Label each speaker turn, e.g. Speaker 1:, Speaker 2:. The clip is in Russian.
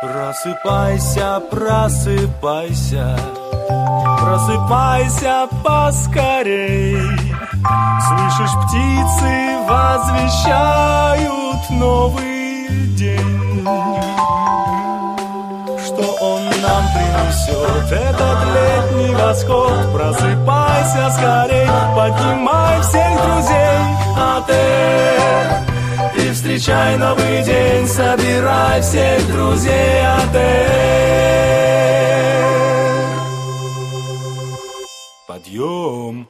Speaker 1: Просыпайся, просыпайся, просыпайся поскорей. Слышишь, птицы возвещают новый день. Что он нам принесет, этот летний восход? Просыпайся скорей, поднимай Встречай новый день, собирай всех друзей отель. Подъем!